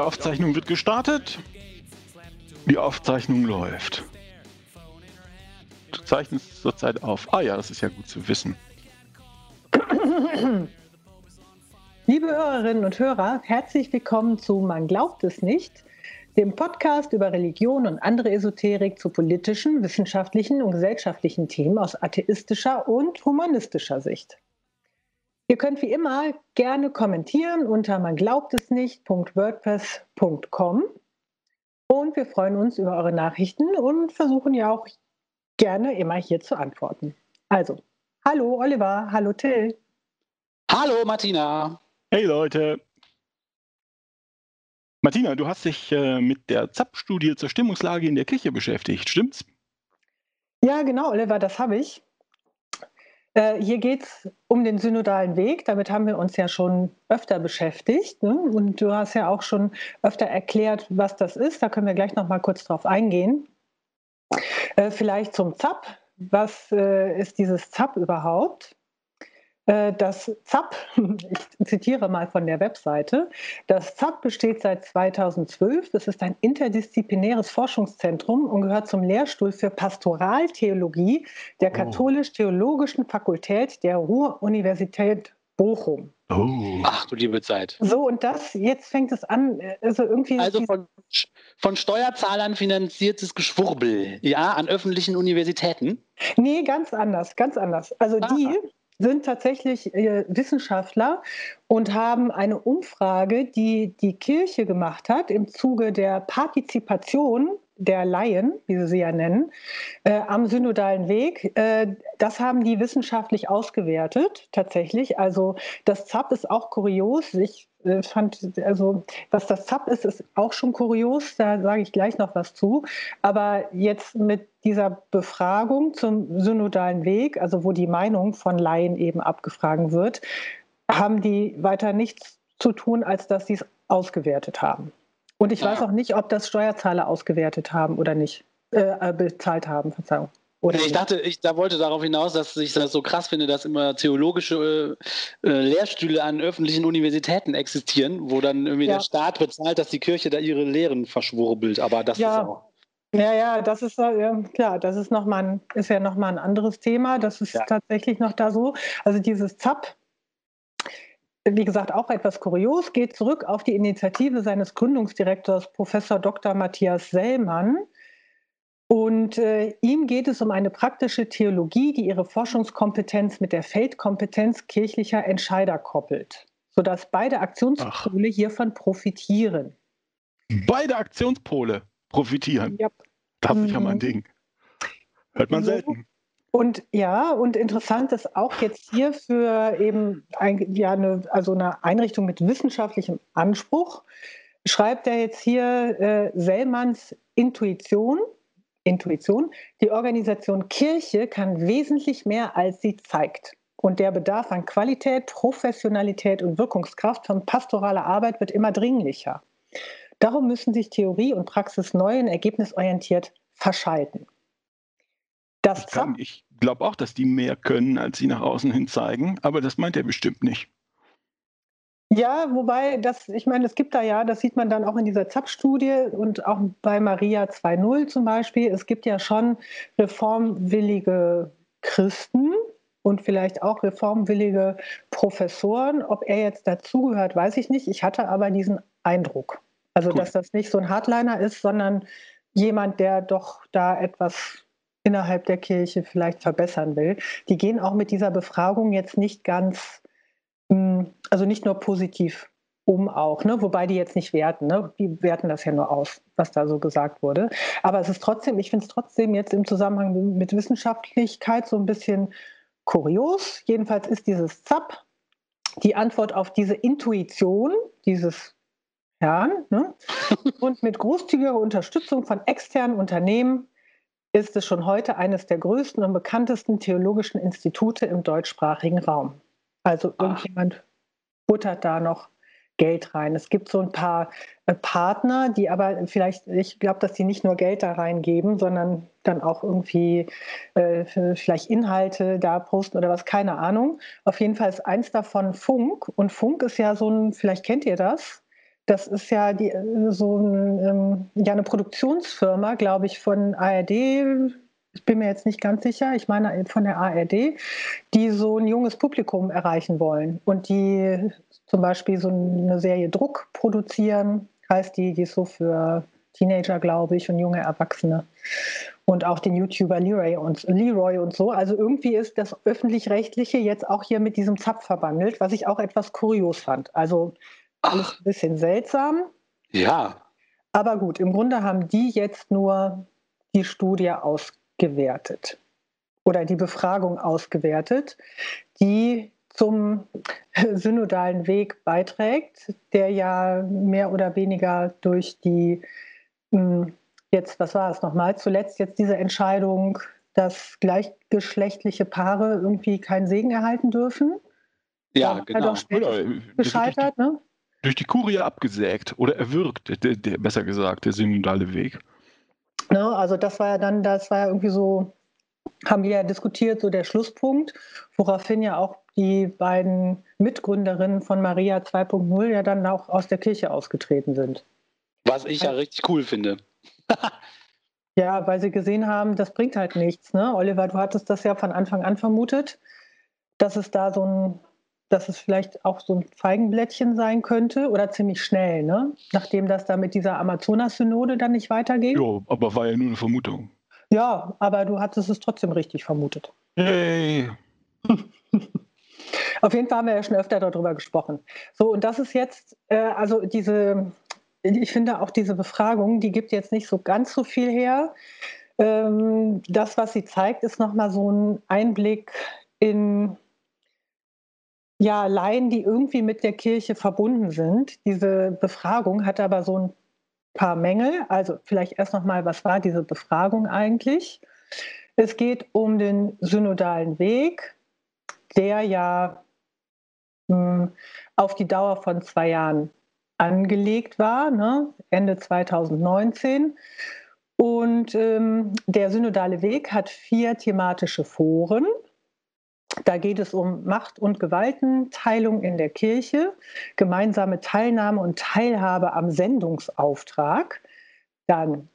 Die Aufzeichnung wird gestartet. Die Aufzeichnung läuft. Du zeichnest zurzeit auf. Ah ja, das ist ja gut zu wissen. Liebe Hörerinnen und Hörer, herzlich willkommen zu Man glaubt es nicht, dem Podcast über Religion und andere Esoterik zu politischen, wissenschaftlichen und gesellschaftlichen Themen aus atheistischer und humanistischer Sicht. Ihr könnt wie immer gerne kommentieren unter man glaubt es nicht.wordpress.com und wir freuen uns über eure Nachrichten und versuchen ja auch gerne immer hier zu antworten. Also, hallo Oliver, hallo Till. Hallo Martina. Hey Leute. Martina, du hast dich äh, mit der ZAP-Studie zur Stimmungslage in der Kirche beschäftigt, stimmt's? Ja, genau, Oliver, das habe ich. Äh, hier geht es um den synodalen Weg. Damit haben wir uns ja schon öfter beschäftigt. Ne? Und du hast ja auch schon öfter erklärt, was das ist. Da können wir gleich noch mal kurz drauf eingehen. Äh, vielleicht zum ZAP. Was äh, ist dieses ZAP überhaupt? Äh, das ZAP, ich zitiere mal von der Webseite, das ZAP besteht seit 2012. Es ist ein interdisziplinäres Forschungszentrum und gehört zum Lehrstuhl für Pastoraltheologie der oh. Katholisch-Theologischen Fakultät der Ruhr-Universität Bochum. Oh. Ach du liebe Zeit. So, und das, jetzt fängt es an, also irgendwie. Also von, von Steuerzahlern finanziertes Geschwurbel, ja, an öffentlichen Universitäten? Nee, ganz anders, ganz anders. Also ah. die sind tatsächlich äh, Wissenschaftler und haben eine Umfrage, die die Kirche gemacht hat im Zuge der Partizipation der Laien, wie sie sie ja nennen, äh, am synodalen Weg. Äh, das haben die wissenschaftlich ausgewertet, tatsächlich. Also das ZAP ist auch kurios. Ich fand, also was das ZAP ist, ist auch schon kurios. Da sage ich gleich noch was zu. Aber jetzt mit dieser Befragung zum synodalen Weg, also wo die Meinung von Laien eben abgefragt wird, haben die weiter nichts zu tun, als dass sie es ausgewertet haben. Und ich weiß auch nicht, ob das Steuerzahler ausgewertet haben oder nicht, äh, äh bezahlt haben, Verzeihung. Oder ich dachte, ich da wollte darauf hinaus, dass ich das so krass finde, dass immer theologische äh, äh, Lehrstühle an öffentlichen Universitäten existieren, wo dann irgendwie ja. der Staat bezahlt, dass die Kirche da ihre Lehren verschwurbelt. Aber das ja. ist auch. Ja, ja, das ist ja, klar, das ist noch mal ein, ist ja nochmal ein anderes Thema. Das ist ja. tatsächlich noch da so. Also dieses ZAP, wie gesagt, auch etwas kurios, geht zurück auf die Initiative seines Gründungsdirektors Professor Dr. Matthias Sellmann. Und äh, ihm geht es um eine praktische Theologie, die ihre Forschungskompetenz mit der Feldkompetenz kirchlicher Entscheider koppelt, sodass beide Aktionspole Ach. hiervon profitieren. Beide Aktionspole profitieren. Ja. Das ist ja mein mhm. Ding. Hört man selten. Und ja, und interessant ist auch jetzt hier für eben ein, ja, eine, also eine Einrichtung mit wissenschaftlichem Anspruch, schreibt er jetzt hier äh, Sellmanns Intuition. Intuition. Die Organisation Kirche kann wesentlich mehr, als sie zeigt. Und der Bedarf an Qualität, Professionalität und Wirkungskraft von pastoraler Arbeit wird immer dringlicher. Darum müssen sich Theorie und Praxis neu und ergebnisorientiert verschalten. Das ich, ich glaube auch, dass die mehr können, als sie nach außen hin zeigen, aber das meint er bestimmt nicht. Ja, wobei das, ich meine, es gibt da ja, das sieht man dann auch in dieser ZAP-Studie und auch bei Maria 2.0 zum Beispiel, es gibt ja schon reformwillige Christen und vielleicht auch reformwillige Professoren. Ob er jetzt dazugehört, weiß ich nicht. Ich hatte aber diesen Eindruck. Also, Gut. dass das nicht so ein Hardliner ist, sondern jemand, der doch da etwas innerhalb der Kirche vielleicht verbessern will. Die gehen auch mit dieser Befragung jetzt nicht ganz, also nicht nur positiv um auch, ne? wobei die jetzt nicht werten, ne? die werten das ja nur aus, was da so gesagt wurde. Aber es ist trotzdem, ich finde es trotzdem jetzt im Zusammenhang mit Wissenschaftlichkeit so ein bisschen kurios. Jedenfalls ist dieses ZAP die Antwort auf diese Intuition dieses Herrn. Ne? Und mit großzügiger Unterstützung von externen Unternehmen ist es schon heute eines der größten und bekanntesten theologischen Institute im deutschsprachigen Raum. Also irgendjemand buttert da noch Geld rein. Es gibt so ein paar äh, Partner, die aber vielleicht, ich glaube, dass die nicht nur Geld da reingeben, sondern dann auch irgendwie äh, vielleicht Inhalte da posten oder was, keine Ahnung. Auf jeden Fall ist eins davon Funk. Und Funk ist ja so ein, vielleicht kennt ihr das, das ist ja die, so ein, ähm, ja, eine Produktionsfirma, glaube ich, von ARD. Ich bin mir jetzt nicht ganz sicher, ich meine von der ARD, die so ein junges Publikum erreichen wollen und die zum Beispiel so eine Serie Druck produzieren, heißt die, die ist so für Teenager, glaube ich, und junge Erwachsene. Und auch den YouTuber Leroy und, Leroy und so. Also irgendwie ist das Öffentlich-Rechtliche jetzt auch hier mit diesem Zapf verbandelt, was ich auch etwas kurios fand. Also alles ein bisschen seltsam. Ja. Aber gut, im Grunde haben die jetzt nur die Studie ausgewertet oder die Befragung ausgewertet, die zum synodalen Weg beiträgt, der ja mehr oder weniger durch die, hm, jetzt, was war es nochmal, zuletzt jetzt diese Entscheidung, dass gleichgeschlechtliche Paare irgendwie keinen Segen erhalten dürfen. Ja, ja genau. gescheitert, ne? durch die Kurie abgesägt oder erwürgt, der, der, besser gesagt, der synodale Weg. Ne, also das war ja dann, das war ja irgendwie so, haben wir ja diskutiert, so der Schlusspunkt, woraufhin ja auch die beiden Mitgründerinnen von Maria 2.0 ja dann auch aus der Kirche ausgetreten sind. Was ich ja richtig cool finde. ja, weil sie gesehen haben, das bringt halt nichts. Ne? Oliver, du hattest das ja von Anfang an vermutet, dass es da so ein dass es vielleicht auch so ein Feigenblättchen sein könnte oder ziemlich schnell, ne? nachdem das da mit dieser Amazonas-Synode dann nicht weiterging. Ja, aber war ja nur eine Vermutung. Ja, aber du hattest es trotzdem richtig vermutet. Hey. Auf jeden Fall haben wir ja schon öfter darüber gesprochen. So, und das ist jetzt, äh, also diese, ich finde auch diese Befragung, die gibt jetzt nicht so ganz so viel her. Ähm, das, was sie zeigt, ist nochmal so ein Einblick in ja, Laien, die irgendwie mit der Kirche verbunden sind. Diese Befragung hat aber so ein paar Mängel. Also vielleicht erst noch mal, was war diese Befragung eigentlich? Es geht um den synodalen Weg, der ja mh, hm, auf die Dauer von zwei Jahren angelegt war, ne? Ende 2019. Und ähm, der synodale Weg hat vier thematische Foren. Da geht es um Macht- und Gewaltenteilung in der Kirche, gemeinsame Teilnahme und Teilhabe am Sendungsauftrag. Dann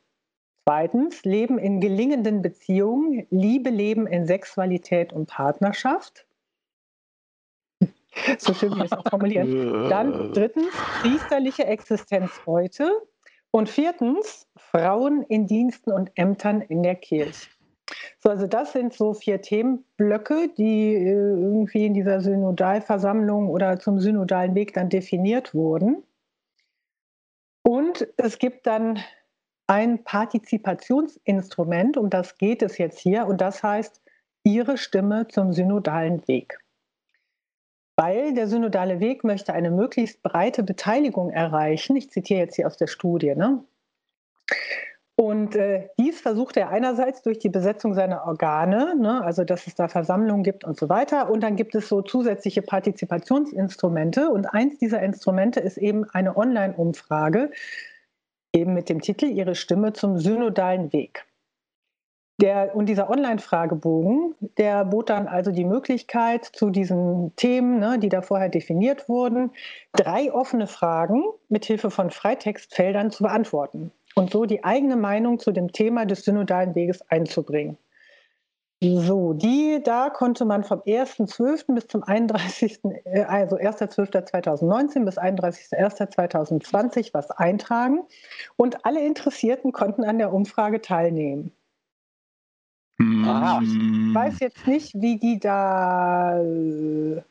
zweitens Leben in gelingenden Beziehungen, Liebe, Leben in Sexualität und Partnerschaft. so schön wie es auch formulieren. Dann drittens priesterliche Existenz heute. Und viertens Frauen in Diensten und Ämtern in der Kirche. So, also das sind so vier Themenblöcke, die äh, irgendwie in dieser Synodalversammlung oder zum synodalen Weg dann definiert wurden. Und es gibt dann ein Partizipationsinstrument, um das geht es jetzt hier, und das heißt Ihre Stimme zum synodalen Weg. Weil der synodale Weg möchte eine möglichst breite Beteiligung erreichen. Ich zitiere jetzt hier aus der Studie. Ne? Und äh, dies versucht er einerseits durch die Besetzung seiner Organe, ne, also dass es da Versammlungen gibt und so weiter. Und dann gibt es so zusätzliche Partizipationsinstrumente. Und eins dieser Instrumente ist eben eine Online-Umfrage, eben mit dem Titel Ihre Stimme zum synodalen Weg. Der, und dieser Online-Fragebogen, der bot dann also die Möglichkeit, zu diesen Themen, ne, die da vorher definiert wurden, drei offene Fragen mit Hilfe von Freitextfeldern zu beantworten und so die eigene Meinung zu dem Thema des synodalen Weges einzubringen. So, die, da konnte man vom 1.12. bis zum 31., äh, also 1.12.2019 bis 31.01.2020 was eintragen und alle Interessierten konnten an der Umfrage teilnehmen. Aha. Ich weiß jetzt nicht, wie die da äh,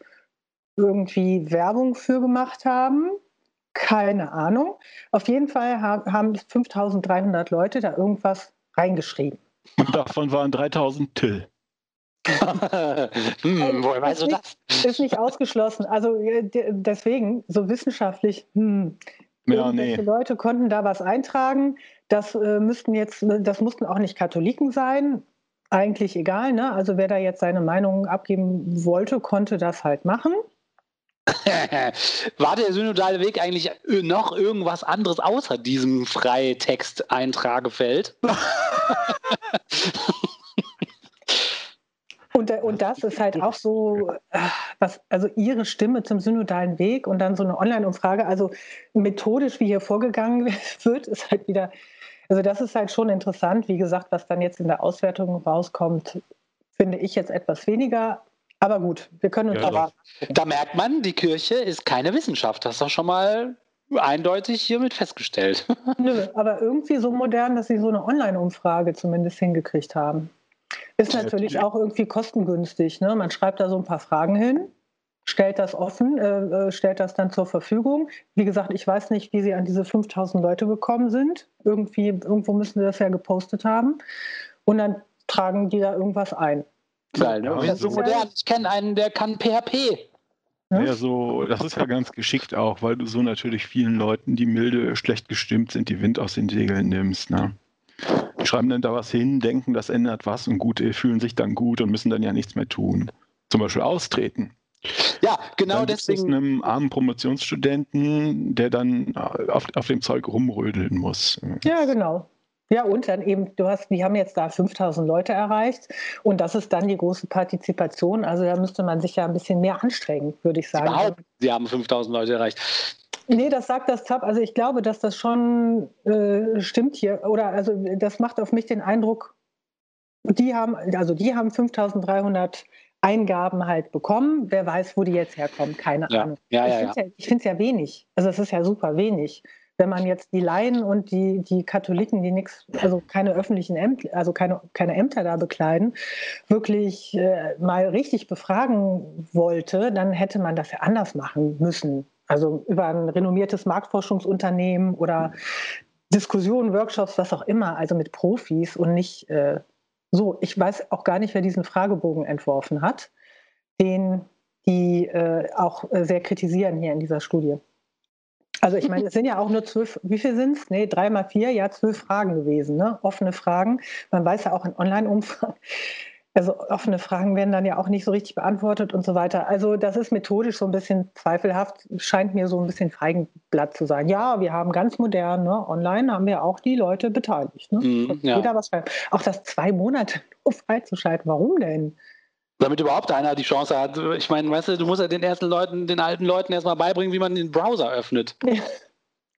irgendwie Werbung für gemacht haben. Keine Ahnung. Auf jeden Fall haben 5300 Leute da irgendwas reingeschrieben. Und davon waren 3000 Till. hm, woher weißt du das? Ist nicht ausgeschlossen. Also äh, deswegen, so wissenschaftlich, hm, ja, nee. Leute konnten da was eintragen. Das äh, müssten jetzt, das mussten auch nicht Katholiken sein. Eigentlich egal, ne? Also wer da jetzt seine Meinung abgeben wollte, konnte das halt machen. War der synodale Weg eigentlich noch irgendwas anderes außer diesem Freitext-Eintragefeld? Und, äh, und das ist halt auch so, äh, was, also ihre Stimme zum synodalen Weg und dann so eine Online-Umfrage, also methodisch, wie hier vorgegangen wird, ist halt wieder, also das ist halt schon interessant. Wie gesagt, was dann jetzt in der Auswertung rauskommt, finde ich jetzt etwas weniger. Aber gut, wir können uns ja, aber. Da merkt man, die Kirche ist keine Wissenschaft. Das ist doch schon mal eindeutig hiermit festgestellt. Nö, aber irgendwie so modern, dass sie so eine Online-Umfrage zumindest hingekriegt haben. Ist natürlich auch irgendwie kostengünstig. Ne? Man schreibt da so ein paar Fragen hin, stellt das offen, äh, äh stellt das dann zur Verfügung. Wie gesagt, ich weiß nicht, wie sie an diese 5000 Leute gekommen sind. Irgendwie, irgendwo müssen sie das ja gepostet haben. Und dann tragen die da irgendwas ein. Geil, ne? Ja, so modern. Ich kenne einen, der kann PHP. Ja, so, das ist ja ganz geschickt auch, weil du so natürlich vielen Leuten, die milde schlecht gestimmt sind, die Wind aus den Segeln nimmst. Ne? Die schreiben dann da was hin, denken, das ändert was und gut, fühlen sich dann gut und müssen dann ja nichts mehr tun. Zum Beispiel austreten. Ja, genau dann deswegen. Es einem armen Promotionsstudenten, der dann auf, auf dem Zeug rumrödeln muss. Ja, genau. Ja, und dann eben, du hast, die haben jetzt da 5000 Leute erreicht und das ist dann die große Partizipation. Also da müsste man sich ja ein bisschen mehr anstrengen, würde ich sagen. Überhaupt, sie haben 5000 Leute erreicht. Nee, das sagt das ZAP. Also ich glaube, dass das schon äh, stimmt hier. Oder also das macht auf mich den Eindruck, die haben, also die haben 5300 Eingaben halt bekommen. Wer weiß, wo die jetzt herkommen, keine ja. Ahnung. Ja, ja, ich finde es ja, ja wenig. Also es ist ja super wenig wenn man jetzt die Laien und die, die Katholiken, die nichts, also keine öffentlichen Ämter, also keine, keine Ämter da bekleiden, wirklich äh, mal richtig befragen wollte, dann hätte man das ja anders machen müssen. Also über ein renommiertes Marktforschungsunternehmen oder Diskussionen, Workshops, was auch immer, also mit Profis und nicht äh, so. Ich weiß auch gar nicht, wer diesen Fragebogen entworfen hat, den die äh, auch äh, sehr kritisieren hier in dieser Studie. Also ich meine, es sind ja auch nur zwölf, wie viel sind es? Nee, drei mal vier, ja, zwölf Fragen gewesen, ne? Offene Fragen. Man weiß ja auch in Online-Umfragen, also offene Fragen werden dann ja auch nicht so richtig beantwortet und so weiter. Also das ist methodisch so ein bisschen zweifelhaft, scheint mir so ein bisschen Feigenblatt zu sein. Ja, wir haben ganz modern, ne? online haben wir auch die Leute beteiligt. Ne? Mm, ja. Jeder was schreibt. Auch das zwei Monate nur freizuschalten, warum denn? Damit überhaupt einer die Chance hat. Ich meine, weißt du, du musst ja den ersten Leuten, den alten Leuten erstmal beibringen, wie man den Browser öffnet. Ja.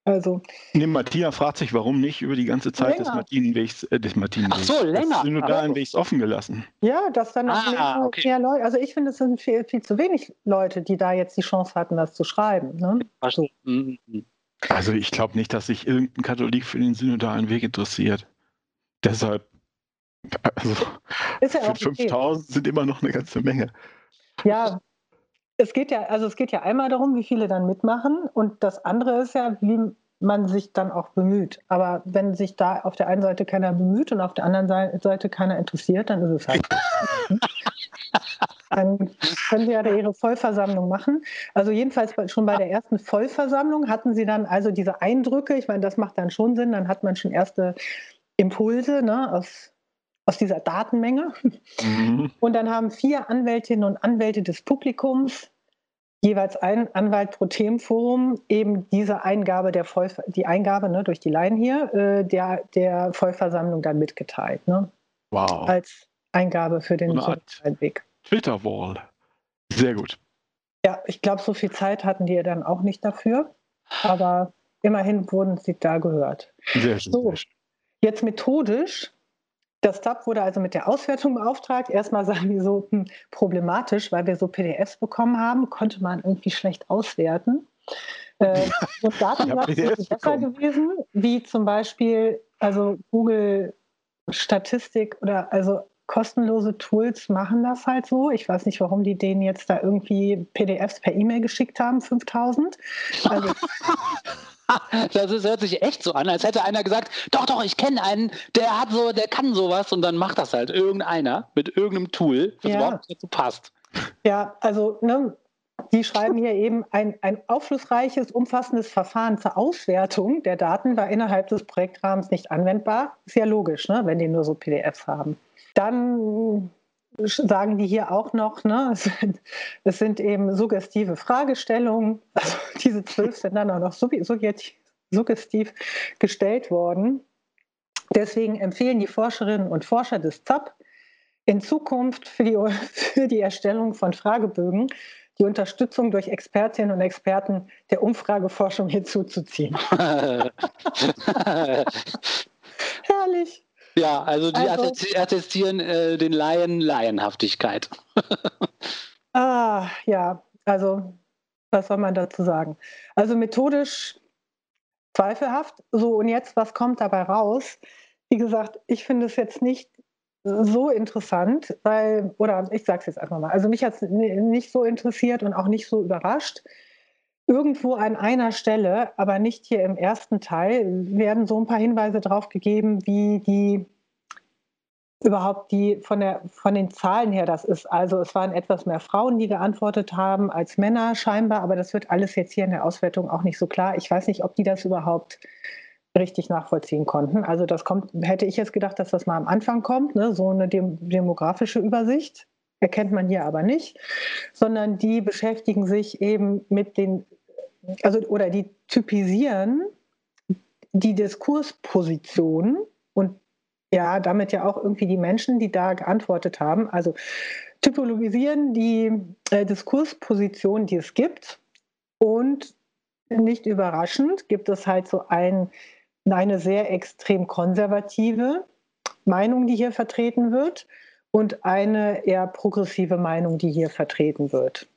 Also. Nee, Matthias fragt sich, warum nicht über die ganze Zeit länger. des Martinenwegs, äh, des Martinenwegs. Ach so, länger. Des synodalen Wegs offen gelassen. Ja, das dann noch ah, mehr, okay. mehr, Leute. Also ich finde, es sind viel, viel, zu wenig Leute, die da jetzt die Chance hatten, das zu schreiben. Ne? So. Mhm. Also ich glaube nicht, dass sich irgendein Katholik für den synodalen Weg interessiert. Deshalb also ist ja 5000 sind immer noch eine ganze Menge. Ja, es geht ja, also es geht ja einmal darum, wie viele dann mitmachen und das andere ist ja, wie man sich dann auch bemüht. Aber wenn sich da auf der einen Seite keiner bemüht und auf der anderen Seite keiner interessiert, dann ist es halt. dann können sie ja ihre Vollversammlung machen. Also jedenfalls schon bei der ersten Vollversammlung hatten sie dann also diese Eindrücke. Ich meine, das macht dann schon Sinn. Dann hat man schon erste Impulse ne, aus aus dieser Datenmenge. Mhm. Und dann haben vier Anwältinnen und Anwälte des Publikums, jeweils ein Anwalt pro Themenforum, eben diese Eingabe der Voll, die Eingabe ne, durch die Laien hier, äh, der, der Vollversammlung dann mitgeteilt. Ne? Wow. Als Eingabe für den Weg. Twitter-Wall. Sehr gut. Ja, ich glaube, so viel Zeit hatten die dann auch nicht dafür. Aber immerhin wurden sie da gehört. Sehr schön. So, jetzt methodisch das TAP wurde also mit der Auswertung beauftragt. Erstmal sagen die so hm, problematisch, weil wir so PDFs bekommen haben, konnte man irgendwie schlecht auswerten. Äh, und Datensatz ja, ist besser gewesen, wie zum Beispiel also Google Statistik oder also kostenlose Tools machen das halt so. Ich weiß nicht, warum die denen jetzt da irgendwie PDFs per E-Mail geschickt haben, 5000. Also, das ist, hört sich echt so an, als hätte einer gesagt, doch, doch, ich kenne einen, der hat so, der kann sowas und dann macht das halt irgendeiner mit irgendeinem Tool, was ja. überhaupt dazu passt. Ja, also ne, die schreiben hier eben, ein, ein aufschlussreiches, umfassendes Verfahren zur Auswertung der Daten war innerhalb des Projektrahmens nicht anwendbar. Ist ja logisch, ne, wenn die nur so PDFs haben. Dann sagen die hier auch noch, ne, es, sind, es sind eben suggestive Fragestellungen. Also diese zwölf sind dann auch noch suggestiv gestellt worden. Deswegen empfehlen die Forscherinnen und Forscher des ZAP, in Zukunft für die, für die Erstellung von Fragebögen die Unterstützung durch Expertinnen und Experten der Umfrageforschung hinzuzuziehen. Herrlich. Ja, also die also, attestieren äh, den Laien Laienhaftigkeit. ah, ja, also was soll man dazu sagen? Also methodisch zweifelhaft. So, und jetzt, was kommt dabei raus? Wie gesagt, ich finde es jetzt nicht so interessant, weil, oder ich sage es jetzt einfach mal, also mich hat es nicht so interessiert und auch nicht so überrascht. Irgendwo an einer Stelle, aber nicht hier im ersten Teil, werden so ein paar Hinweise drauf gegeben, wie die überhaupt die von, der, von den Zahlen her das ist. Also es waren etwas mehr Frauen, die geantwortet haben als Männer scheinbar, aber das wird alles jetzt hier in der Auswertung auch nicht so klar. Ich weiß nicht, ob die das überhaupt richtig nachvollziehen konnten. Also das kommt, hätte ich jetzt gedacht, dass das mal am Anfang kommt, ne? so eine dem, demografische Übersicht. Erkennt man hier aber nicht, sondern die beschäftigen sich eben mit den, also oder die typisieren die Diskursposition und ja, damit ja auch irgendwie die Menschen, die da geantwortet haben, also typologisieren die äh, Diskursposition, die es gibt und nicht überraschend gibt es halt so ein eine sehr extrem konservative Meinung, die hier vertreten wird, und eine eher progressive Meinung, die hier vertreten wird,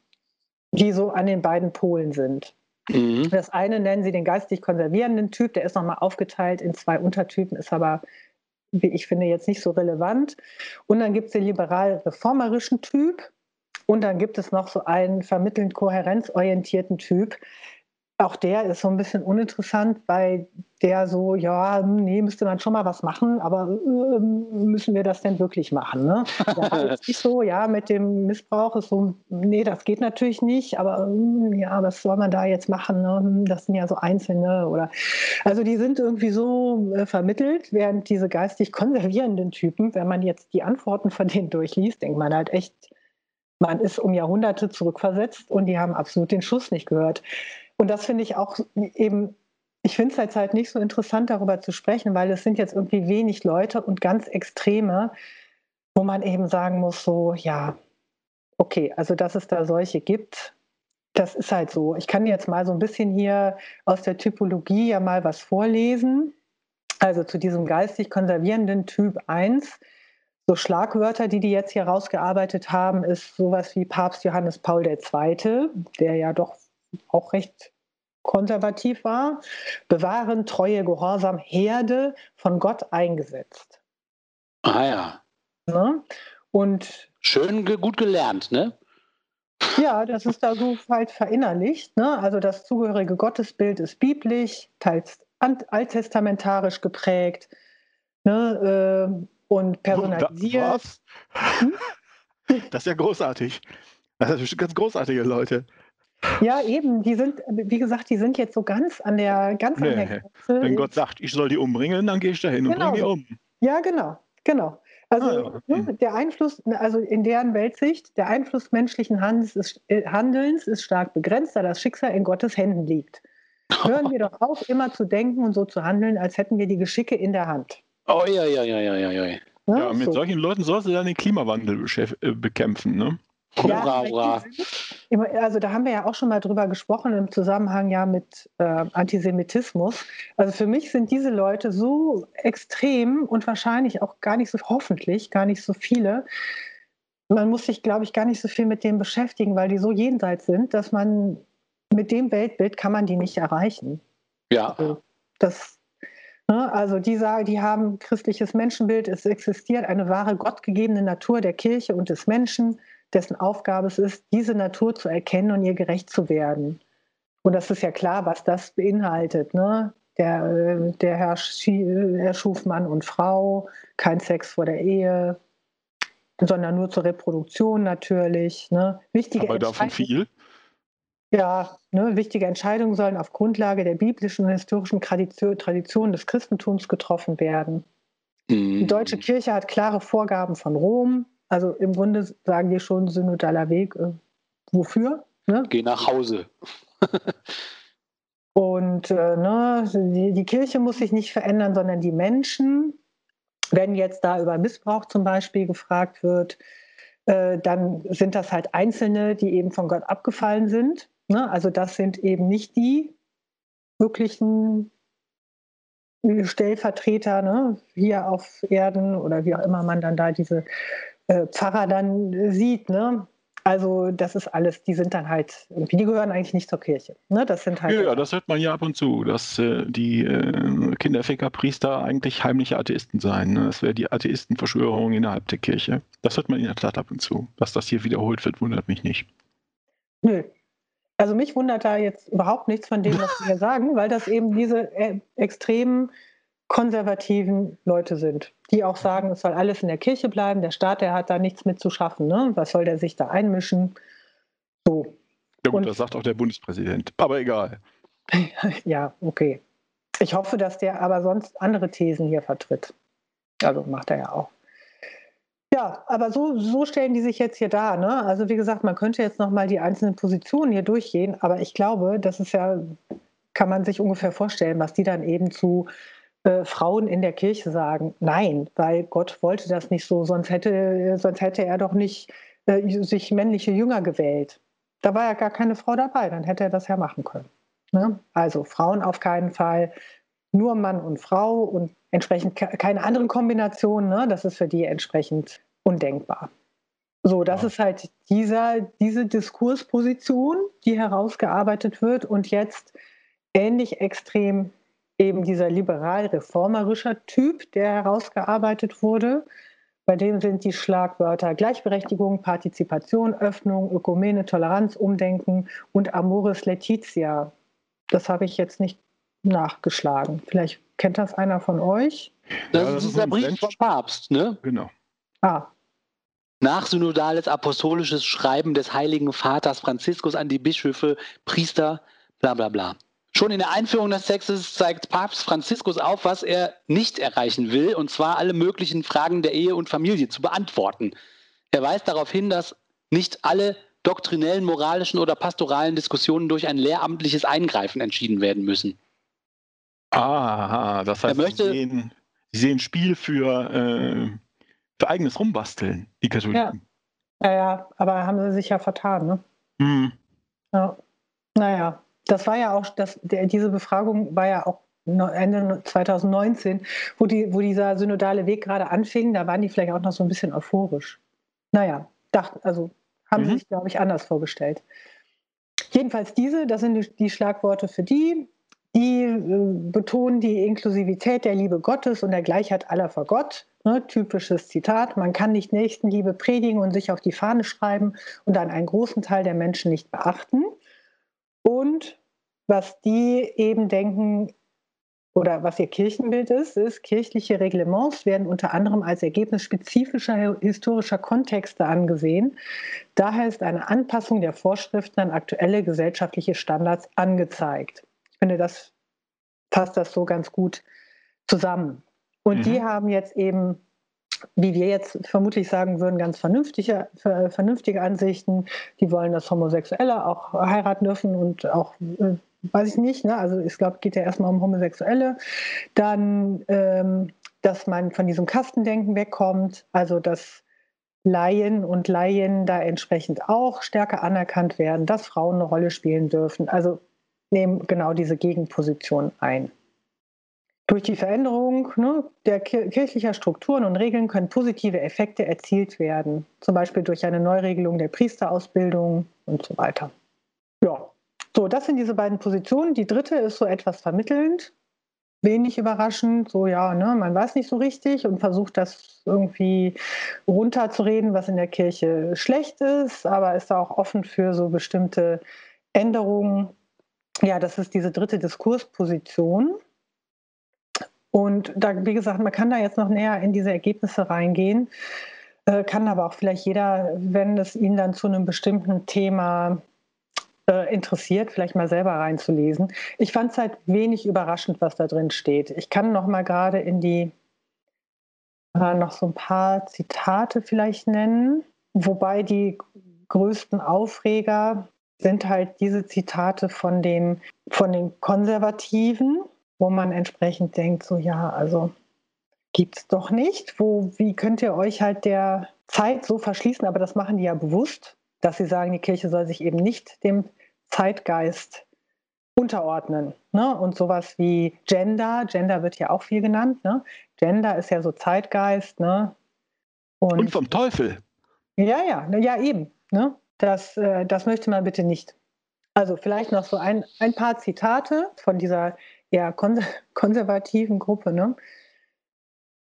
die so an den beiden Polen sind. Mhm. Das eine nennen sie den geistig konservierenden Typ, der ist nochmal aufgeteilt in zwei Untertypen, ist aber, wie ich finde, jetzt nicht so relevant. Und dann gibt es den liberal-reformerischen Typ. Und dann gibt es noch so einen vermittelnd kohärenzorientierten Typ, auch der ist so ein bisschen uninteressant, weil der so, ja, nee, müsste man schon mal was machen, aber äh, müssen wir das denn wirklich machen? Ne? Ja, ist nicht so, ja, mit dem Missbrauch ist so, nee, das geht natürlich nicht, aber äh, ja, was soll man da jetzt machen? Ne? Das sind ja so Einzelne oder, also die sind irgendwie so äh, vermittelt, während diese geistig konservierenden Typen, wenn man jetzt die Antworten von denen durchliest, denkt man halt echt, man ist um Jahrhunderte zurückversetzt und die haben absolut den Schuss nicht gehört. Und das finde ich auch eben, ich finde es jetzt halt nicht so interessant, darüber zu sprechen, weil es sind jetzt irgendwie wenig Leute und ganz Extreme, wo man eben sagen muss, so, ja, okay, also dass es da solche gibt, das ist halt so. Ich kann jetzt mal so ein bisschen hier aus der Typologie ja mal was vorlesen. Also zu diesem geistig konservierenden Typ 1. So Schlagwörter, die die jetzt hier rausgearbeitet haben, ist sowas wie Papst Johannes Paul II., der ja doch auch recht konservativ war, bewahren, Treue, Gehorsam, Herde von Gott eingesetzt. Ah ja. Ne? Und schön gut gelernt, ne? Ja, das ist da so halt verinnerlicht. Ne? Also das zugehörige Gottesbild ist biblisch, teils alttestamentarisch geprägt ne? Äh, und personalisiert. Was? Hm? Das ist ja großartig. Das sind ganz großartige Leute. Ja, eben, die sind, wie gesagt, die sind jetzt so ganz an der, ganz nee, an der Grenze. Wenn Gott sagt, ich soll die umbringen, dann gehe ich dahin genau. und bringe die um. Ja, genau, genau. Also ah, ja. ne, der Einfluss, also in deren Weltsicht, der Einfluss menschlichen Handelns ist, äh, Handelns ist stark begrenzt, da das Schicksal in Gottes Händen liegt. Hören wir doch auf, immer zu denken und so zu handeln, als hätten wir die Geschicke in der Hand. Oh ja, ja, ja, ja, ja, ja. Ja, mit so. solchen Leuten sollst du dann den Klimawandel äh, bekämpfen, ne? Ja, hurra, Also da haben wir ja auch schon mal drüber gesprochen im Zusammenhang ja mit äh, Antisemitismus. Also für mich sind diese Leute so extrem und wahrscheinlich auch gar nicht so, hoffentlich gar nicht so viele. Man muss sich, glaube ich, gar nicht so viel mit dem beschäftigen, weil die so jenseits sind, dass man mit dem Weltbild kann man die nicht erreichen. Ja. Also das, ne, also die sagen, die haben christliches Menschenbild, es existiert eine wahre gottgegebene Natur der Kirche und des Menschen dessen Aufgabe es ist, diese Natur zu erkennen und ihr gerecht zu werden. Und das ist ja klar, was das beinhaltet. Ne? Der, äh, der Herr, Herr schuf Mann und Frau, kein Sex vor der Ehe, sondern nur zur Reproduktion natürlich. Ne? Wichtige Aber davon viel? Ja, ne, wichtige Entscheidungen sollen auf Grundlage der biblischen und historischen Tradition des Christentums getroffen werden. Mhm. Die deutsche Kirche hat klare Vorgaben von Rom, also im Grunde sagen die schon synodaler Weg. Äh, wofür? Ne? Geh nach Hause. Und äh, ne, die, die, Kirche muss sich nicht verändern, sondern die Menschen. wenn jetzt da über Missbrauch zum Beispiel gefragt wird, äh, dann sind das halt Einzelne, die eben von Gott abgefallen sind. Ne? Also das sind eben nicht die wirklichen Stellvertreter ne? hier auf Erden oder wie auch immer man dann da diese äh, Pfarrer dann sieht. Ne? Also das ist alles, die sind dann halt, die gehören eigentlich nicht zur Kirche. Ne? Das sind halt. Ja, ja, das hört man ja ab und zu, dass äh, die äh, Kinderfickerpriester eigentlich heimliche Atheisten seien. Ne? Das wäre die Atheistenverschwörung innerhalb der Kirche. Das hört man in der Tat ab und zu. Dass das hier wiederholt wird, wundert mich nicht. Nö. Also mich wundert da jetzt überhaupt nichts von dem, was Sie hier sagen, weil das eben diese äh, extremen konservativen Leute sind, die auch sagen, es soll alles in der Kirche bleiben, der Staat, der hat da nichts mit zu schaffen. Ne? Was soll der sich da einmischen? So. Ja gut, Und, das sagt auch der Bundespräsident, aber egal. ja, okay. Ich hoffe, dass der aber sonst andere Thesen hier vertritt. Also macht er ja auch. Ja, aber so, so stellen die sich jetzt hier dar. Ne? Also wie gesagt, man könnte jetzt nochmal die einzelnen Positionen hier durchgehen, aber ich glaube, das ist ja, kann man sich ungefähr vorstellen, was die dann eben zu äh, Frauen in der Kirche sagen, nein, weil Gott wollte das nicht so, sonst hätte, sonst hätte er doch nicht äh, sich männliche Jünger gewählt. Da war ja gar keine Frau dabei, dann hätte er das ja machen können. Ne? Also Frauen auf keinen Fall, nur Mann und Frau und entsprechend keine anderen Kombinationen, ne? das ist für die entsprechend undenkbar. So, das ja. ist halt dieser, diese Diskursposition, die herausgearbeitet wird und jetzt ähnlich extrem eben dieser liberal-reformerischer Typ, der herausgearbeitet wurde. Bei dem sind die Schlagwörter Gleichberechtigung, Partizipation, Öffnung, Ökumene, Toleranz, Umdenken und Amoris Laetitia. Das habe ich jetzt nicht nachgeschlagen. Vielleicht kennt das einer von euch. Das, ja, das ist der Brief vom Papst, ne? Genau. Ah. Nachsynodales apostolisches Schreiben des Heiligen Vaters Franziskus an die Bischöfe, Priester, bla bla bla. Schon in der Einführung des Textes zeigt Papst Franziskus auf, was er nicht erreichen will, und zwar alle möglichen Fragen der Ehe und Familie zu beantworten. Er weist darauf hin, dass nicht alle doktrinellen, moralischen oder pastoralen Diskussionen durch ein lehramtliches Eingreifen entschieden werden müssen. Ah, das heißt, möchte, Sie, sehen, Sie sehen Spiel für, äh, für eigenes Rumbasteln, die Katholiken. Ja. ja, ja, aber haben sie sich ja vertan, ne? Hm. Ja. Naja, das war ja auch, das, der, diese Befragung war ja auch Ende 2019, wo, die, wo dieser synodale Weg gerade anfing, da waren die vielleicht auch noch so ein bisschen euphorisch. Naja, dachten, also haben mhm. sie sich, glaube ich, anders vorgestellt. Jedenfalls diese, das sind die, die Schlagworte für die. Die äh, betonen die Inklusivität der Liebe Gottes und der Gleichheit aller vor Gott. Ne, typisches Zitat. Man kann nicht Nächstenliebe predigen und sich auf die Fahne schreiben und dann einen großen Teil der Menschen nicht beachten. Was die eben denken, oder was ihr Kirchenbild ist, ist, kirchliche Reglements werden unter anderem als Ergebnis spezifischer historischer Kontexte angesehen. Daher ist eine Anpassung der Vorschriften an aktuelle gesellschaftliche Standards angezeigt. Ich finde, das passt das so ganz gut zusammen. Und mhm. die haben jetzt eben wie wir jetzt vermutlich sagen würden, ganz vernünftige, vernünftige Ansichten. Die wollen, dass Homosexuelle auch heiraten dürfen und auch, äh, weiß ich nicht, ne? also ich glaube, geht ja erstmal um Homosexuelle. Dann, ähm, dass man von diesem Kastendenken wegkommt, also dass Laien und Laien da entsprechend auch stärker anerkannt werden, dass Frauen eine Rolle spielen dürfen. Also nehmen genau diese Gegenposition ein. Durch die Veränderung ne, der kirchlicher Strukturen und Regeln können positive Effekte erzielt werden, zum Beispiel durch eine Neuregelung der Priesterausbildung und so weiter. Ja, so, das sind diese beiden Positionen. Die dritte ist so etwas vermittelnd, wenig überraschend, so ja, ne, man weiß nicht so richtig und versucht das irgendwie runterzureden, was in der Kirche schlecht ist, aber ist da auch offen für so bestimmte Änderungen. Ja, das ist diese dritte Diskursposition. Und da, wie gesagt, man kann da jetzt noch näher in diese Ergebnisse reingehen, äh, kann aber auch vielleicht jeder, wenn es ihn dann zu einem bestimmten Thema äh, interessiert, vielleicht mal selber reinzulesen. Ich fand es halt wenig überraschend, was da drin steht. Ich kann noch mal gerade in die äh, noch so ein paar Zitate vielleicht nennen, wobei die größten Aufreger sind halt diese Zitate von den, von den Konservativen, wo man entsprechend denkt, so ja, also gibt es doch nicht. Wo, wie könnt ihr euch halt der Zeit so verschließen? Aber das machen die ja bewusst, dass sie sagen, die Kirche soll sich eben nicht dem Zeitgeist unterordnen. Ne? Und sowas wie Gender, Gender wird ja auch viel genannt. Ne? Gender ist ja so Zeitgeist. Ne? Und, Und vom Teufel. Ja, ja, ja, eben. Ne? Das, äh, das möchte man bitte nicht. Also vielleicht noch so ein, ein paar Zitate von dieser eher konservativen Gruppe. Ne?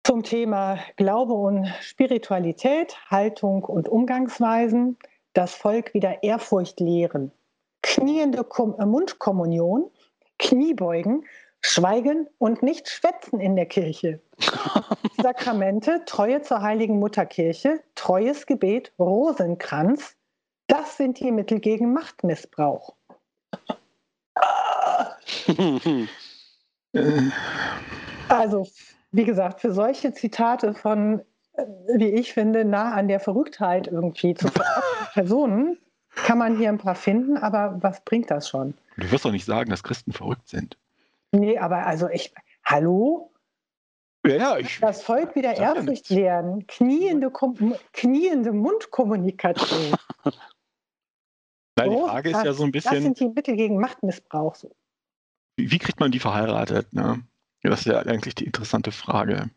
Zum Thema Glaube und Spiritualität, Haltung und Umgangsweisen, das Volk wieder Ehrfurcht lehren, kniende Kom äh, Mundkommunion, Kniebeugen, Schweigen und nicht schwätzen in der Kirche. Sakramente, Treue zur heiligen Mutterkirche, treues Gebet, Rosenkranz, das sind die Mittel gegen Machtmissbrauch. also, wie gesagt, für solche Zitate von, äh, wie ich finde, nah an der Verrücktheit irgendwie zu Personen kann man hier ein paar finden, aber was bringt das schon? Du wirst doch nicht sagen, dass Christen verrückt sind. Nee, aber also ich, hallo? Ja, ja, ich, das Volk wieder Ehrfurcht lernen, kniende, kniende Mundkommunikation. Nein, die Frage ist ja so ein bisschen. Das sind die Mittel gegen Machtmissbrauch. Wie, wie kriegt man die verheiratet? Ne? Ja, das ist ja eigentlich die interessante Frage.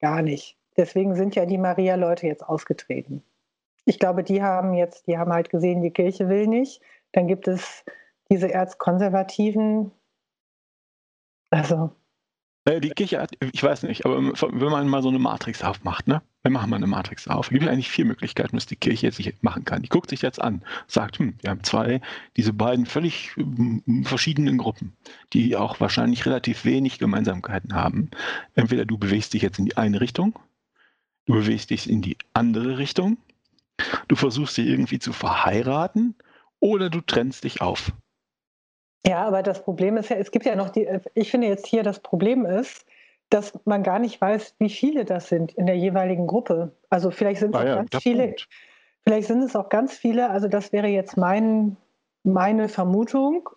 Gar nicht. Deswegen sind ja die Maria-Leute jetzt ausgetreten. Ich glaube, die haben jetzt, die haben halt gesehen, die Kirche will nicht. Dann gibt es diese Erzkonservativen. Also. Äh, die Kirche hat, ich weiß nicht, aber wenn man mal so eine Matrix aufmacht, ne? Wir machen mal eine Matrix auf. Es gibt ja eigentlich vier Möglichkeiten, was die Kirche jetzt machen kann. Die guckt sich jetzt an, sagt, hm, wir haben zwei, diese beiden völlig hm, verschiedenen Gruppen, die auch wahrscheinlich relativ wenig Gemeinsamkeiten haben. Entweder du bewegst dich jetzt in die eine Richtung, du bewegst dich in die andere Richtung, du versuchst sie irgendwie zu verheiraten oder du trennst dich auf. Ja, aber das Problem ist ja, es gibt ja noch die, ich finde jetzt hier, das Problem ist, dass man gar nicht weiß, wie viele das sind in der jeweiligen Gruppe. Also vielleicht sind es ah, auch ja, ganz viele, Punkt. vielleicht sind es auch ganz viele, also das wäre jetzt mein, meine Vermutung.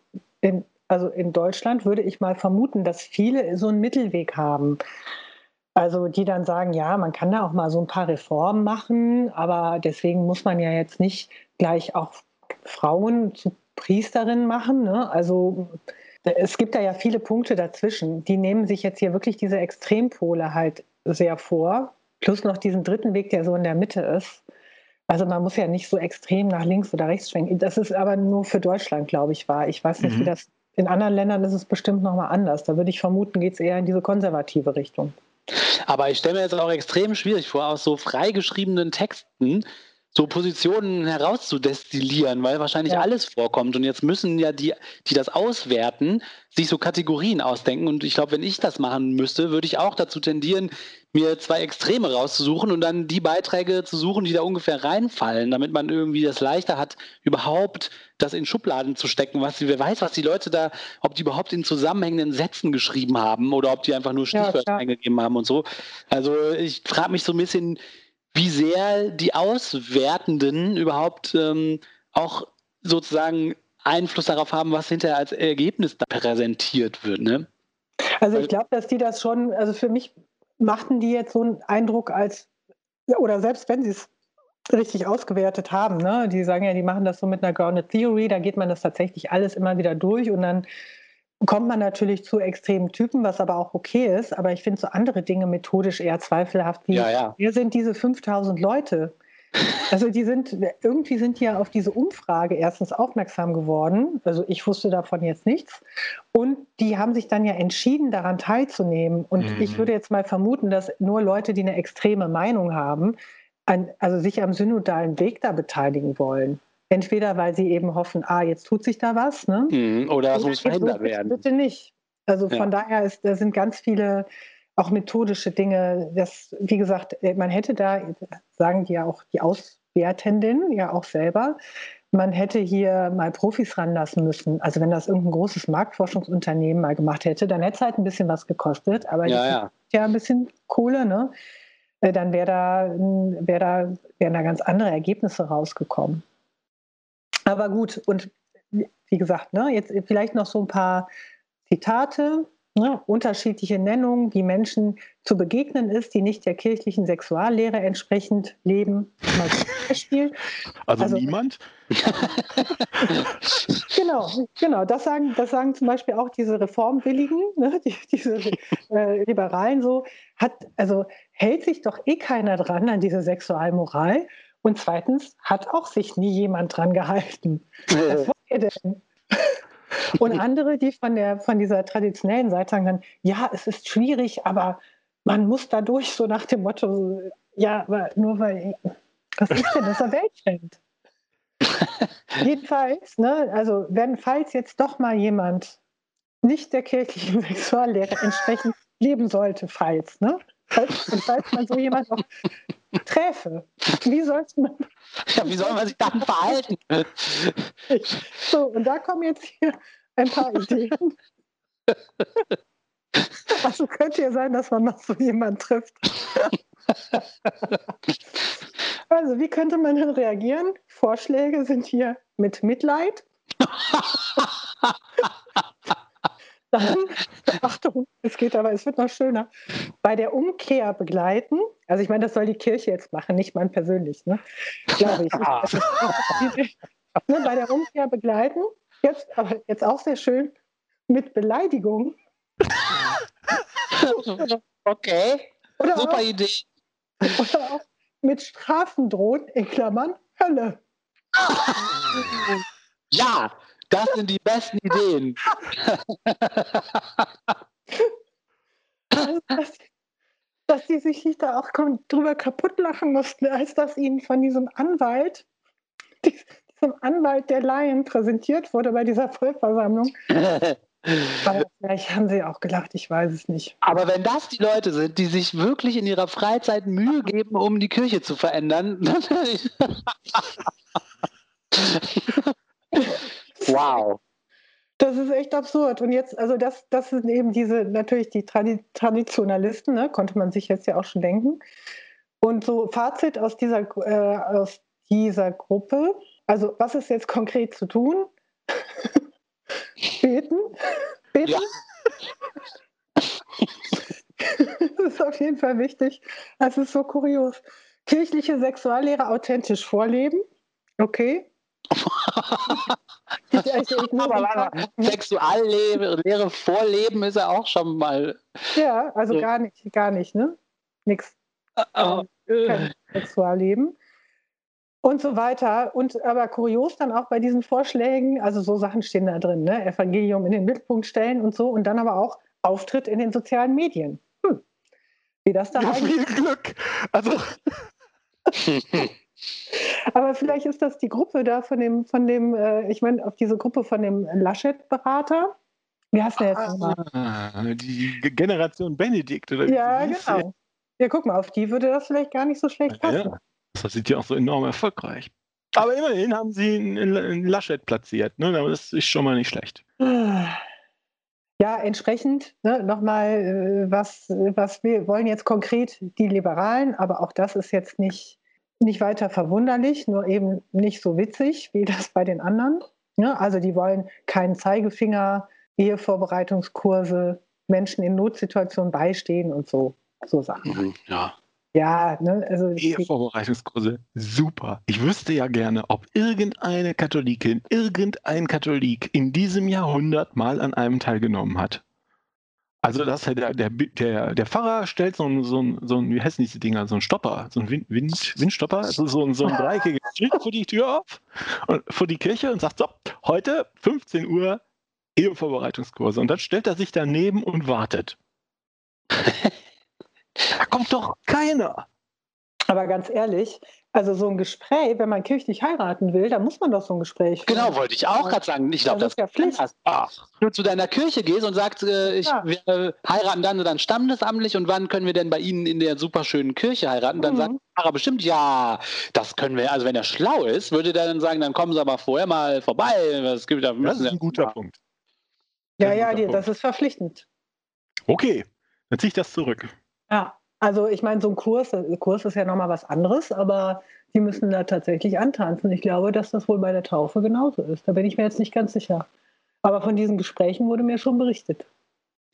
In, also in Deutschland würde ich mal vermuten, dass viele so einen Mittelweg haben. Also die dann sagen, ja, man kann da auch mal so ein paar Reformen machen, aber deswegen muss man ja jetzt nicht gleich auch Frauen zu Priesterinnen machen. Ne? Also es gibt da ja viele Punkte dazwischen. Die nehmen sich jetzt hier wirklich diese Extrempole halt sehr vor, plus noch diesen dritten Weg, der so in der Mitte ist. Also man muss ja nicht so extrem nach links oder rechts schwenken. Das ist aber nur für Deutschland, glaube ich, wahr. Ich weiß nicht, mhm. wie das in anderen Ländern ist es bestimmt nochmal anders. Da würde ich vermuten, geht es eher in diese konservative Richtung. Aber ich stelle mir jetzt auch extrem schwierig vor, aus so freigeschriebenen Texten so Positionen herauszudestillieren, weil wahrscheinlich ja. alles vorkommt. Und jetzt müssen ja die, die das auswerten, sich so Kategorien ausdenken. Und ich glaube, wenn ich das machen müsste, würde ich auch dazu tendieren, mir zwei Extreme rauszusuchen und dann die Beiträge zu suchen, die da ungefähr reinfallen, damit man irgendwie das leichter hat, überhaupt das in Schubladen zu stecken. Was, wer weiß, was die Leute da, ob die überhaupt in zusammenhängenden Sätzen geschrieben haben oder ob die einfach nur Stichwörter ja, eingegeben haben und so. Also ich frage mich so ein bisschen, wie sehr die Auswertenden überhaupt ähm, auch sozusagen Einfluss darauf haben, was hinterher als Ergebnis da präsentiert wird. Ne? Also ich glaube, dass die das schon, also für mich machten die jetzt so einen Eindruck als, oder selbst wenn sie es richtig ausgewertet haben, ne? die sagen ja, die machen das so mit einer Grounded Theory, da geht man das tatsächlich alles immer wieder durch und dann kommt man natürlich zu extremen Typen, was aber auch okay ist. Aber ich finde so andere Dinge methodisch eher zweifelhaft. Wie, ja, ja. Wer sind diese 5000 Leute? Also die sind, irgendwie sind die ja auf diese Umfrage erstens aufmerksam geworden. Also ich wusste davon jetzt nichts. Und die haben sich dann ja entschieden, daran teilzunehmen. Und mhm. ich würde jetzt mal vermuten, dass nur Leute, die eine extreme Meinung haben, an, also sich am synodalen Weg da beteiligen wollen. Entweder weil sie eben hoffen, ah, jetzt tut sich da was, ne? Mhm, oder es muss verhindert werden. Bitte nicht. Also von ja. daher ist, da sind ganz viele auch methodische Dinge. Das, wie gesagt, äh, man hätte da, sagen die ja auch die Auswertenden ja auch selber, man hätte hier mal Profis ranlassen müssen. Also wenn das irgendein großes Marktforschungsunternehmen mal gemacht hätte, dann hätte es halt ein bisschen was gekostet, aber ja, ja. ja ein bisschen Kohle, ne? Äh, dann wäre da, wär da, wären da ganz andere Ergebnisse rausgekommen. Aber gut, und wie gesagt, ne, jetzt vielleicht noch so ein paar Zitate. ne, unterschiedliche Nennungen, wie Menschen zu begegnen ist, die nicht der kirchlichen Sexuallehre entsprechend leben. Mal zum Beispiel. Also, also niemand? genau, genau. Das sagen, das sagen zum Beispiel auch diese Reformwilligen, ne, die, diese äh, Liberalen so. Hat, also hält sich doch eh keiner dran an diese Sexualmoral. Und zweitens hat auch sich nie jemand dran gehalten. Was wollt ihr denn? Und andere, die von, der, von dieser traditionellen Seite sagen dann, ja, es ist schwierig, aber man muss da durch, so nach dem Motto, ja, aber nur weil, was ist denn, das ein Welttrend. Jedenfalls, ne, also wenn, falls jetzt doch mal jemand nicht der kirchlichen Sexuallehre entsprechend leben sollte, falls, ne? Falls, falls man so jemand auch träfe, wie soll man. Ja, wie soll man sich dann verhalten? So, und da kommen jetzt hier ein paar Ideen. Also könnte ja sein, dass man noch so jemanden trifft. Also, wie könnte man denn reagieren? Vorschläge sind hier mit Mitleid. Dann, Achtung, es geht aber, es wird noch schöner. Bei der Umkehr begleiten, also ich meine, das soll die Kirche jetzt machen, nicht man persönlich, ne? glaube ich. ne, bei der Umkehr begleiten, jetzt, aber jetzt auch sehr schön, mit Beleidigung. okay, Oder super auch, Idee. Oder auch mit Strafen drohen, in Klammern Hölle. Ja, das sind die besten Ideen. Also, dass, dass die sich nicht da auch drüber kaputt lachen mussten, als dass ihnen von diesem Anwalt, diesem Anwalt der Laien präsentiert wurde bei dieser Vollversammlung. Aber vielleicht haben sie auch gelacht, ich weiß es nicht. Aber wenn das die Leute sind, die sich wirklich in ihrer Freizeit Mühe geben, um die Kirche zu verändern, Wow. Das ist echt absurd. Und jetzt, also das, das sind eben diese, natürlich die Tradi Traditionalisten, ne? konnte man sich jetzt ja auch schon denken. Und so Fazit aus dieser, äh, aus dieser Gruppe. Also was ist jetzt konkret zu tun? Beten. Beten. Ja. das ist auf jeden Fall wichtig. Das ist so kurios. Kirchliche Sexuallehre authentisch vorleben. Okay. Aber Sexuallehre vorleben ist ja auch schon mal. Ja, also gar nicht, gar nicht, ne? Nix. Oh, Kein Sexualleben. Und so weiter. Und aber kurios dann auch bei diesen Vorschlägen, also so Sachen stehen da drin, ne? Evangelium in den Mittelpunkt stellen und so, und dann aber auch Auftritt in den sozialen Medien. Hm. Wie das da ja, Viel Glück. Also. Aber vielleicht ist das die Gruppe da von dem, von dem, äh, ich meine, auf diese Gruppe von dem Laschet-Berater. Wie heißt der jetzt nochmal? Ah, die Generation Benedikt, oder Ja, genau. Ja, guck mal, auf die würde das vielleicht gar nicht so schlecht passen. Ja, das sind ja auch so enorm erfolgreich. Aber immerhin haben sie einen Laschet platziert. Ne? Das ist schon mal nicht schlecht. Ja, entsprechend ne, nochmal, äh, was, was wir wollen jetzt konkret die Liberalen, aber auch das ist jetzt nicht nicht weiter verwunderlich, nur eben nicht so witzig wie das bei den anderen. Ja, also die wollen keinen Zeigefinger, Ehevorbereitungskurse, Menschen in Notsituationen beistehen und so, so Sachen. Mhm, ja. Ja, ne, also. Ehevorbereitungskurse, super. Ich wüsste ja gerne, ob irgendeine Katholikin, irgendein Katholik in diesem Jahrhundert mal an einem teilgenommen hat. Also das der, der, der, der Pfarrer stellt so ein, so ein, so ein, wie heißen diese Dinger, so ein Stopper, so ein Wind, Wind, Windstopper, also so ein, so ein dreieckiges Schild vor die Tür auf, und, vor die Kirche und sagt, so, heute 15 Uhr Ehevorbereitungskurse. Und dann stellt er sich daneben und wartet. da kommt doch keiner. Aber ganz ehrlich, also so ein Gespräch, wenn man kirchlich heiraten will, dann muss man doch so ein Gespräch führen. Genau, wollte ich auch gerade sagen. Ich glaube, das, das, ist ja Pflicht. Ach, du zu deiner Kirche gehst und sagst, äh, ich, ja. wir äh, heiraten dann und dann standesamtlich und wann können wir denn bei Ihnen in der superschönen Kirche heiraten? Dann mhm. sagt Pfarrer bestimmt, ja, das können wir. Also wenn er schlau ist, würde der dann sagen, dann kommen Sie aber vorher mal vorbei. Das, gibt, da das ist ein guter Punkt. Ja, ja, die, das ist verpflichtend. Okay, dann ziehe ich das zurück. Ja. Also ich meine, so ein Kurs, ein Kurs ist ja nochmal was anderes, aber die müssen da tatsächlich antanzen. Ich glaube, dass das wohl bei der Taufe genauso ist. Da bin ich mir jetzt nicht ganz sicher. Aber von diesen Gesprächen wurde mir schon berichtet.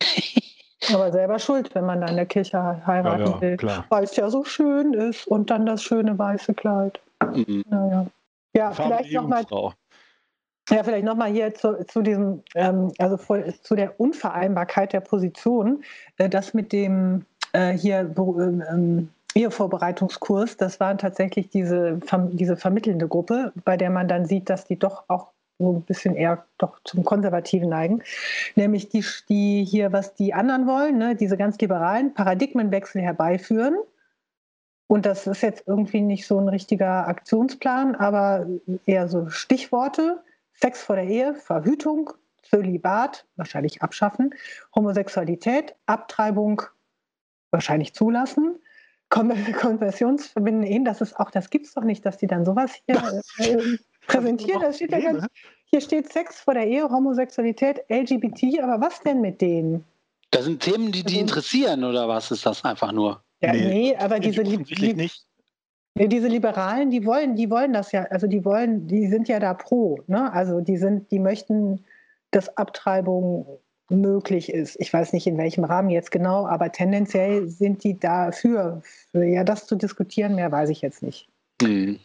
Aber selber schuld, wenn man dann in der Kirche heiraten ja, ja, will, weil es ja so schön ist und dann das schöne weiße Kleid. Mhm. Naja. Ja, vielleicht nochmal. Ja, vielleicht nochmal hier zu, zu diesem, ähm, also voll, zu der Unvereinbarkeit der Position. Äh, das mit dem äh, hier ähm, ähm Ehevorbereitungskurs, das war tatsächlich diese, diese vermittelnde Gruppe, bei der man dann sieht, dass die doch auch so ein bisschen eher doch zum Konservativen neigen. Nämlich die, die hier, was die anderen wollen, ne, diese ganz liberalen Paradigmenwechsel herbeiführen. Und das ist jetzt irgendwie nicht so ein richtiger Aktionsplan, aber eher so Stichworte. Sex vor der Ehe, Verhütung, Zölibat, wahrscheinlich abschaffen, Homosexualität, Abtreibung, wahrscheinlich zulassen, konversionsverbindende Ehen, das ist auch, das gibt es doch nicht, dass die dann sowas hier äh, präsentieren. Das steht ja ganz, hier steht Sex vor der Ehe, Homosexualität, LGBT, aber was denn mit denen? Das sind Themen, die die also interessieren, oder was ist das einfach nur? Ja, nee, nee aber diese, die, nicht. diese Liberalen, die wollen, die wollen das ja, also die wollen, die sind ja da pro, ne? Also die sind, die möchten, dass Abtreibung möglich ist. Ich weiß nicht in welchem Rahmen jetzt genau, aber tendenziell sind die dafür, für ja das zu diskutieren, mehr weiß ich jetzt nicht. Mhm.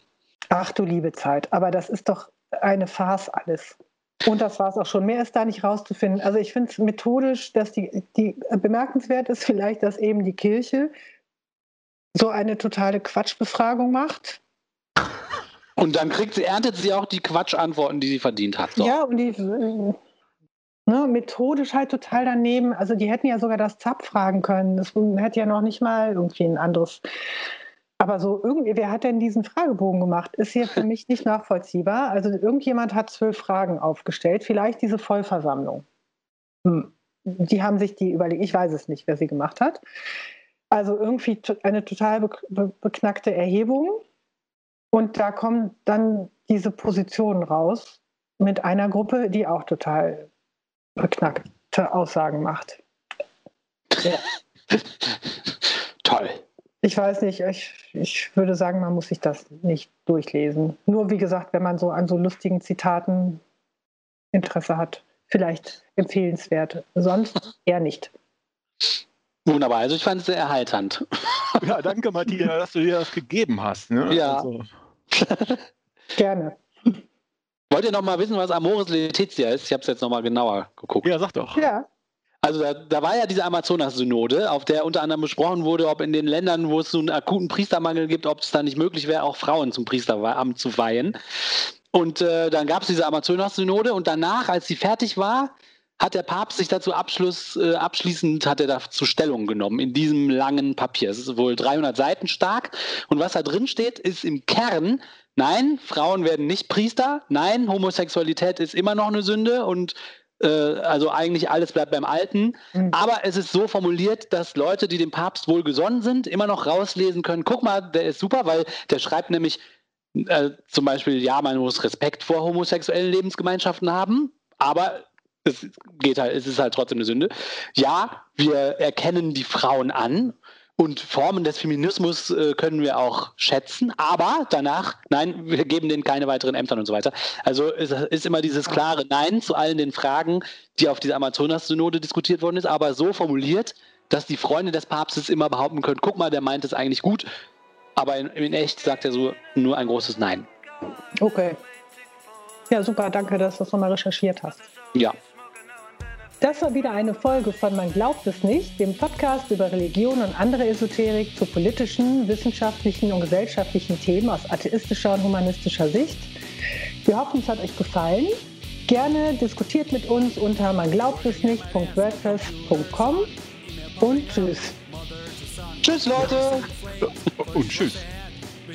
Ach du liebe Zeit, aber das ist doch eine Farce alles. Und das war es auch schon. Mehr ist da nicht rauszufinden. Also ich finde es methodisch, dass die, die bemerkenswert ist vielleicht, dass eben die Kirche so eine totale Quatschbefragung macht. Und dann kriegt sie, erntet sie auch die Quatschantworten, die sie verdient hat. So. Ja, und die ne, methodisch halt total daneben. Also die hätten ja sogar das ZAP fragen können. Das hätte ja noch nicht mal irgendwie ein anderes. Aber so irgendwie, wer hat denn diesen Fragebogen gemacht? Ist hier für mich nicht nachvollziehbar. Also irgendjemand hat zwölf Fragen aufgestellt, vielleicht diese Vollversammlung. Hm. Die haben sich die überlegt, ich weiß es nicht, wer sie gemacht hat. Also irgendwie eine total beknackte Erhebung. Und da kommen dann diese Positionen raus mit einer Gruppe, die auch total beknackte Aussagen macht. Ja. Toll. Ich weiß nicht, ich, ich würde sagen, man muss sich das nicht durchlesen. Nur wie gesagt, wenn man so an so lustigen Zitaten Interesse hat, vielleicht empfehlenswert. Sonst eher nicht. Wunderbar, also ich fand es sehr erheiternd. Ja, danke, Matthias, dass du dir das gegeben hast. Ne? Ja. Also. Gerne. Wollt ihr noch mal wissen, was Amoris Laetitia ist? Ich habe es jetzt noch mal genauer geguckt. Ja, sag doch. Ja. Also da, da, war ja diese Amazonas-Synode, auf der unter anderem besprochen wurde, ob in den Ländern, wo es so einen akuten Priestermangel gibt, ob es da nicht möglich wäre, auch Frauen zum Priesteramt zu weihen. Und äh, dann gab es diese Amazonas-Synode und danach, als sie fertig war, hat der Papst sich dazu Abschluss, äh, abschließend hat er dazu Stellung genommen in diesem langen Papier. Es ist wohl 300 Seiten stark und was da drin steht, ist im Kern Nein, Frauen werden nicht Priester. Nein, Homosexualität ist immer noch eine Sünde und äh, also eigentlich alles bleibt beim Alten. Mhm. Aber es ist so formuliert, dass Leute, die dem Papst wohlgesonnen sind, immer noch rauslesen können. Guck mal, der ist super, weil der schreibt nämlich äh, zum Beispiel, ja, man muss Respekt vor homosexuellen Lebensgemeinschaften haben, aber es geht halt, es ist halt trotzdem eine Sünde. Ja, wir erkennen die Frauen an und Formen des Feminismus äh, können wir auch schätzen, aber danach, nein, wir geben denen keine weiteren Ämtern und so weiter. Also es ist immer dieses klare Nein zu allen den Fragen, die auf dieser Amazonas-Synode diskutiert worden ist, aber so formuliert, dass die Freunde des Papstes immer behaupten können, guck mal, der meint es eigentlich gut, aber in, in echt sagt er so nur ein großes Nein. Okay. Ja, super, danke, dass du das nochmal recherchiert hast. Ja. Das war wieder eine Folge von Man glaubt es nicht, dem Podcast über Religion und andere Esoterik zu politischen, wissenschaftlichen und gesellschaftlichen Themen aus atheistischer und humanistischer Sicht. Wir hoffen, es hat euch gefallen. Gerne diskutiert mit uns unter man glaubt es nicht.wordpress.com und tschüss. Tschüss Leute und tschüss.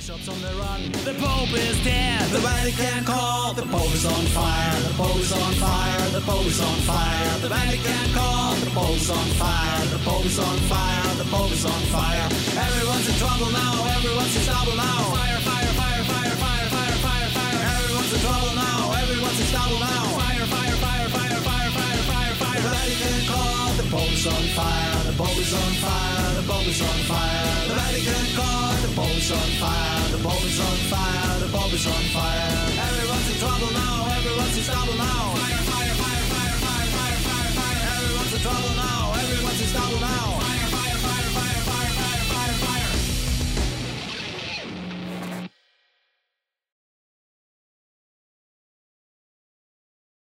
Bishops on the run. The Pope is dead. The Vatican call. The Pope is on fire. The Pope is on fire. The Pope is on fire. The Vatican call. The Pope is on fire. The Pope is on fire. The Pope is on fire. Everyone's in trouble now. Everyone's in trouble now. Fire, fire, fire, fire, fire, fire, fire, fire. Everyone's in trouble now. Everyone's in trouble now. Fire, fire, fire, fire, fire, fire, fire, fire. The Vatican call. The Pope is on fire. The Pope is on fire. The Pope is on fire. The Vatican call bulb is on fire, the bulb is on fire, the bulb is on fire. Everyone's in trouble now, everyone's in trouble now. Fire, fire, fire, fire, fire, fire, fire, fire. Everyone's in trouble now, everyone's in trouble now.